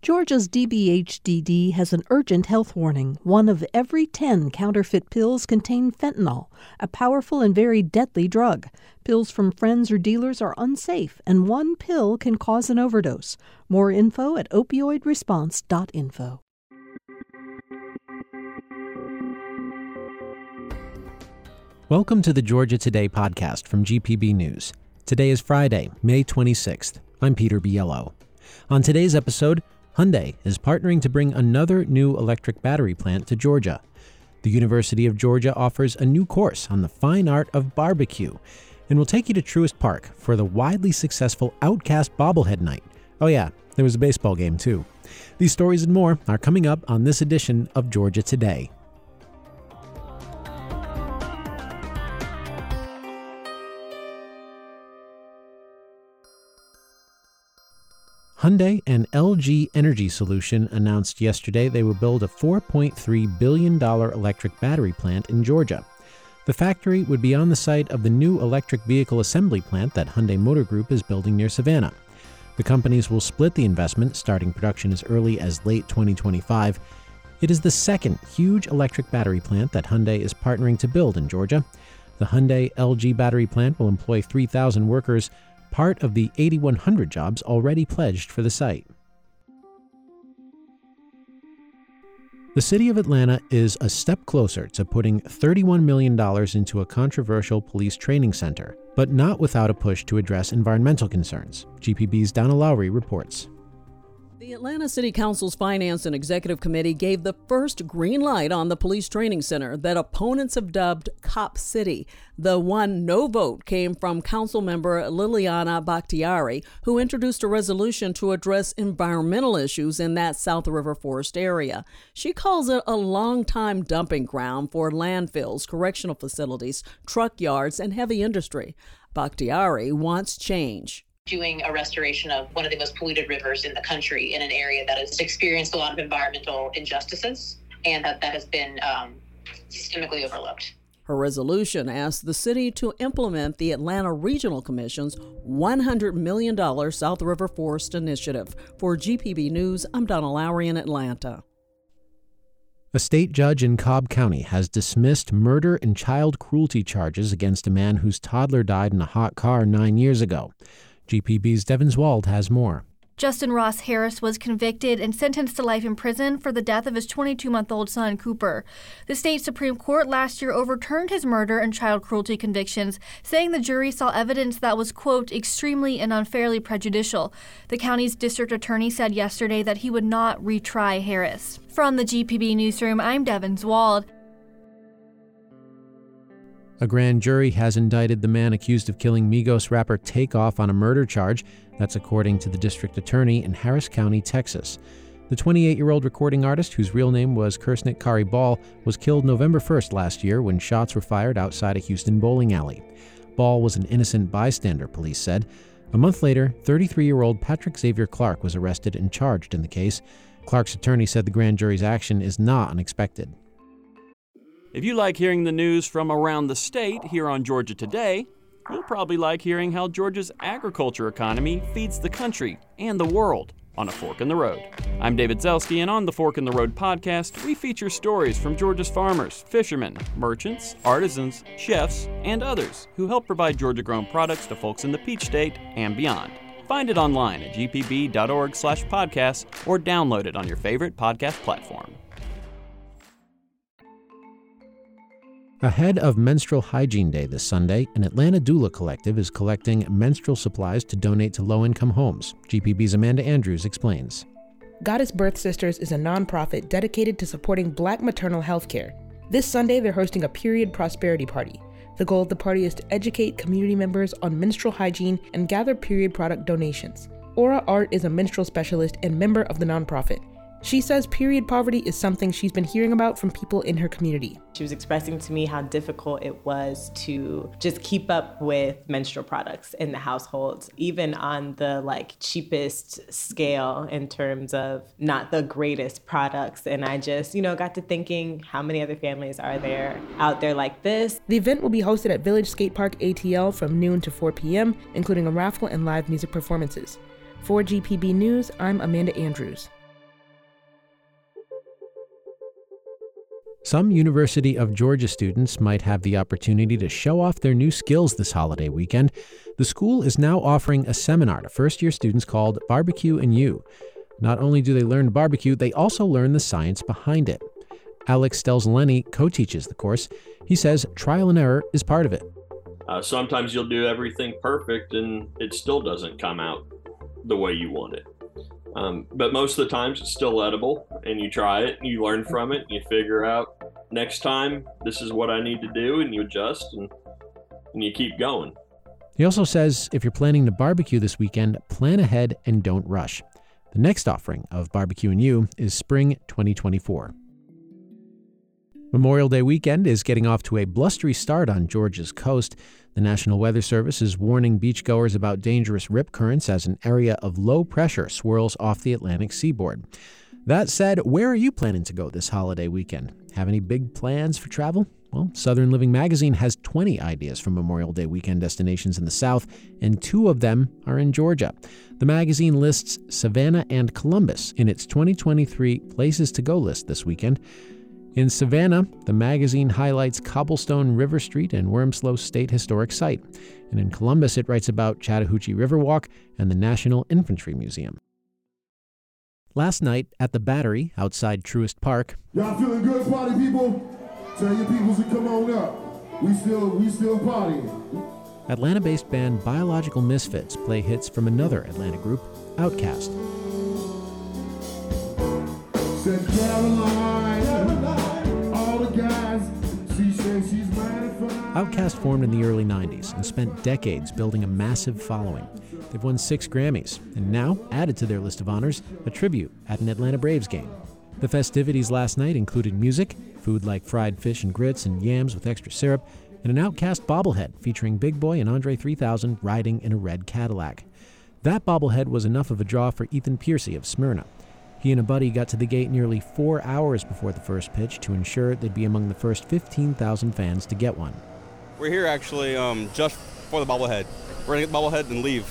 Georgia's DBHDD has an urgent health warning. One of every 10 counterfeit pills contain fentanyl, a powerful and very deadly drug. Pills from friends or dealers are unsafe, and one pill can cause an overdose. More info at opioidresponse.info. Welcome to the Georgia Today podcast from GPB News. Today is Friday, May 26th. I'm Peter Biello. On today's episode, Hyundai is partnering to bring another new electric battery plant to Georgia. The University of Georgia offers a new course on the fine art of barbecue and will take you to Truist Park for the widely successful Outcast Bobblehead Night. Oh, yeah, there was a baseball game too. These stories and more are coming up on this edition of Georgia Today. Hyundai and LG Energy Solution announced yesterday they will build a $4.3 billion electric battery plant in Georgia. The factory would be on the site of the new electric vehicle assembly plant that Hyundai Motor Group is building near Savannah. The companies will split the investment, starting production as early as late 2025. It is the second huge electric battery plant that Hyundai is partnering to build in Georgia. The Hyundai LG battery plant will employ 3,000 workers, part of the 8,100 jobs already pledged for the site. The city of Atlanta is a step closer to putting $31 million into a controversial police training center, but not without a push to address environmental concerns. GPB's Donna Lowry reports. The Atlanta City Council's Finance and Executive Committee gave the first green light on the police training center that opponents have dubbed Cop City. The one no vote came from Council member Liliana Bakhtiari, who introduced a resolution to address environmental issues in that South River Forest area. She calls it a long-time dumping ground for landfills, correctional facilities, truck yards, and heavy industry. Bakhtiari wants change doing a restoration of one of the most polluted rivers in the country in an area that has experienced a lot of environmental injustices and that, that has been um, systemically overlooked. Her resolution asks the city to implement the Atlanta Regional Commission's $100 million South River Forest Initiative. For GPB News, I'm Donna Lowry in Atlanta. A state judge in Cobb County has dismissed murder and child cruelty charges against a man whose toddler died in a hot car nine years ago. GPB's Devin Wald has more. Justin Ross Harris was convicted and sentenced to life in prison for the death of his 22 month old son, Cooper. The state Supreme Court last year overturned his murder and child cruelty convictions, saying the jury saw evidence that was, quote, extremely and unfairly prejudicial. The county's district attorney said yesterday that he would not retry Harris. From the GPB Newsroom, I'm Devin Wald. A grand jury has indicted the man accused of killing Migos rapper Takeoff on a murder charge. That's according to the district attorney in Harris County, Texas. The 28 year old recording artist, whose real name was Kirsnick Kari Ball, was killed November 1st last year when shots were fired outside a Houston bowling alley. Ball was an innocent bystander, police said. A month later, 33 year old Patrick Xavier Clark was arrested and charged in the case. Clark's attorney said the grand jury's action is not unexpected. If you like hearing the news from around the state here on Georgia Today, you'll probably like hearing how Georgia's agriculture economy feeds the country and the world on A Fork in the Road. I'm David Zelski, and on the Fork in the Road podcast, we feature stories from Georgia's farmers, fishermen, merchants, artisans, chefs, and others who help provide Georgia grown products to folks in the Peach State and beyond. Find it online at gpb.org slash podcast or download it on your favorite podcast platform. Ahead of Menstrual Hygiene Day this Sunday, an Atlanta Doula Collective is collecting menstrual supplies to donate to low income homes. GPB's Amanda Andrews explains. Goddess Birth Sisters is a nonprofit dedicated to supporting black maternal health care. This Sunday, they're hosting a period prosperity party. The goal of the party is to educate community members on menstrual hygiene and gather period product donations. Aura Art is a menstrual specialist and member of the nonprofit. She says period poverty is something she's been hearing about from people in her community. She was expressing to me how difficult it was to just keep up with menstrual products in the household, even on the like cheapest scale in terms of not the greatest products. And I just, you know, got to thinking how many other families are there out there like this. The event will be hosted at Village Skate Park ATL from noon to 4 p.m., including a raffle and live music performances. For GPB News, I'm Amanda Andrews. Some University of Georgia students might have the opportunity to show off their new skills this holiday weekend. The school is now offering a seminar to first year students called Barbecue and You. Not only do they learn barbecue, they also learn the science behind it. Alex Stelzeleni co teaches the course. He says trial and error is part of it. Uh, sometimes you'll do everything perfect and it still doesn't come out the way you want it. Um, but most of the times it's still edible and you try it you learn from it and you figure out next time this is what I need to do and you adjust and, and you keep going. He also says if you're planning to barbecue this weekend, plan ahead and don't rush. The next offering of Barbecue and You is spring 2024. Memorial Day weekend is getting off to a blustery start on Georgia's coast. The National Weather Service is warning beachgoers about dangerous rip currents as an area of low pressure swirls off the Atlantic seaboard. That said, where are you planning to go this holiday weekend? Have any big plans for travel? Well, Southern Living Magazine has 20 ideas for Memorial Day weekend destinations in the South, and two of them are in Georgia. The magazine lists Savannah and Columbus in its 2023 Places to Go list this weekend. In Savannah, the magazine highlights Cobblestone River Street and Wormsloe State Historic Site. And in Columbus, it writes about Chattahoochee Riverwalk and the National Infantry Museum. Last night at the Battery outside Truist Park. Y'all feeling good, party people? Tell your peoples to come on up. We still, we still partying. Atlanta-based band Biological Misfits play hits from another Atlanta group, OutKast. Said Caroline, OutKast formed in the early 90s and spent decades building a massive following. They've won six Grammys, and now, added to their list of honors, a tribute at an Atlanta Braves game. The festivities last night included music, food like fried fish and grits and yams with extra syrup, and an OutKast bobblehead featuring Big Boy and Andre 3000 riding in a red Cadillac. That bobblehead was enough of a draw for Ethan Piercy of Smyrna. He and a buddy got to the gate nearly four hours before the first pitch to ensure they'd be among the first 15,000 fans to get one. We're here actually um, just for the bobblehead. We're gonna get the bobblehead and leave.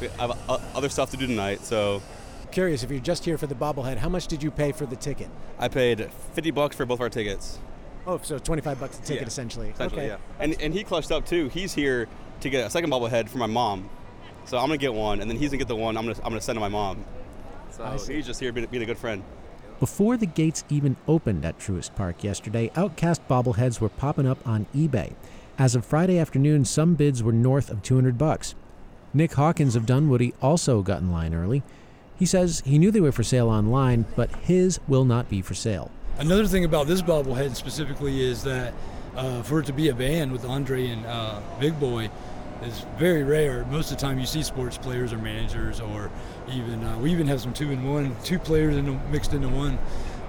We have uh, other stuff to do tonight, so. Curious, if you're just here for the bobblehead, how much did you pay for the ticket? I paid 50 bucks for both our tickets. Oh, so 25 bucks a ticket Yeah, essentially. Essentially, okay. yeah. And, and he clutched up too. He's here to get a second bobblehead for my mom. So I'm gonna get one, and then he's gonna get the one I'm gonna, I'm gonna send to my mom. I So see. he's just here being, being a good friend. Before the gates even opened at Truist Park yesterday, outcast bobbleheads were popping up on eBay. As of Friday afternoon, some bids were north of 200 bucks. Nick Hawkins of Dunwoody also got in line early. He says he knew they were for sale online, but his will not be for sale. Another thing about this bobblehead specifically is that uh, for it to be a band with Andre and uh, Big Boy is very rare. Most of the time, you see sports players or managers, or even uh, we even have some two in one, two players in, mixed into one.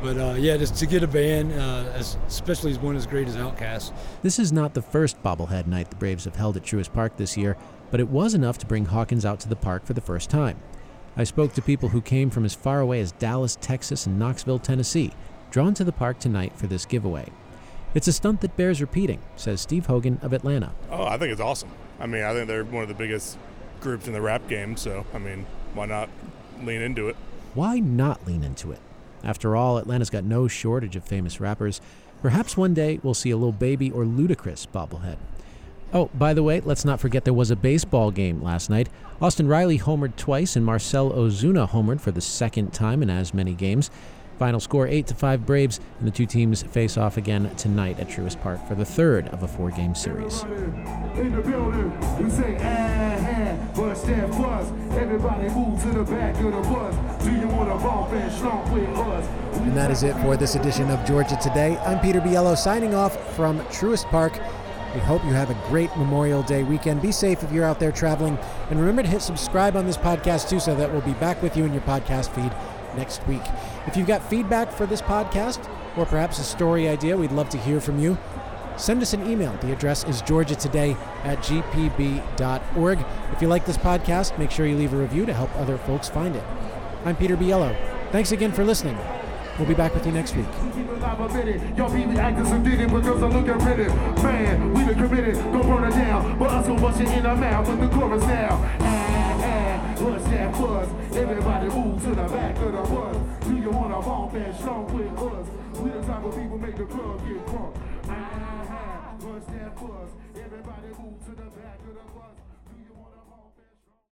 But uh, yeah, just to get a band, uh, as, especially one as great as Outkast, This is not the first bobblehead night the Braves have held at Truist Park this year, but it was enough to bring Hawkins out to the park for the first time. I spoke to people who came from as far away as Dallas, Texas, and Knoxville, Tennessee, drawn to the park tonight for this giveaway. It's a stunt that bears repeating, says Steve Hogan of Atlanta. Oh, I think it's awesome. I mean, I think they're one of the biggest groups in the rap game, so I mean, why not lean into it? Why not lean into it? After all, Atlanta's got no shortage of famous rappers. Perhaps one day we'll see a little Baby or ludicrous bobblehead. Oh, by the way, let's not forget there was a baseball game last night. Austin Riley homered twice and Marcel Ozuna homered for the second time in as many games. Final score 8 to 5 Braves, and the two teams face off again tonight at Truist Park for the third of a series. Slump with us? And that is it for this edition of Georgia Today. I'm Peter Biello signing off from Truist Park. We hope you have a great Memorial Day weekend. Be safe if you're out there traveling. And remember to hit subscribe on this podcast too, so that we'll be back with you in your podcast feed next week. If you've got feedback for this podcast, or perhaps a story idea, we'd love to hear from you. Send us an email. The address is georgiatoday at gpb.org. If you like this podcast, make sure you leave a review to help other folks find it. I'm Peter Biello. Thanks again for listening. We'll be back with you next week. And slump with us? We the type of people make the club get drunk. Ah, that buzz. Everybody move to the back of the bus.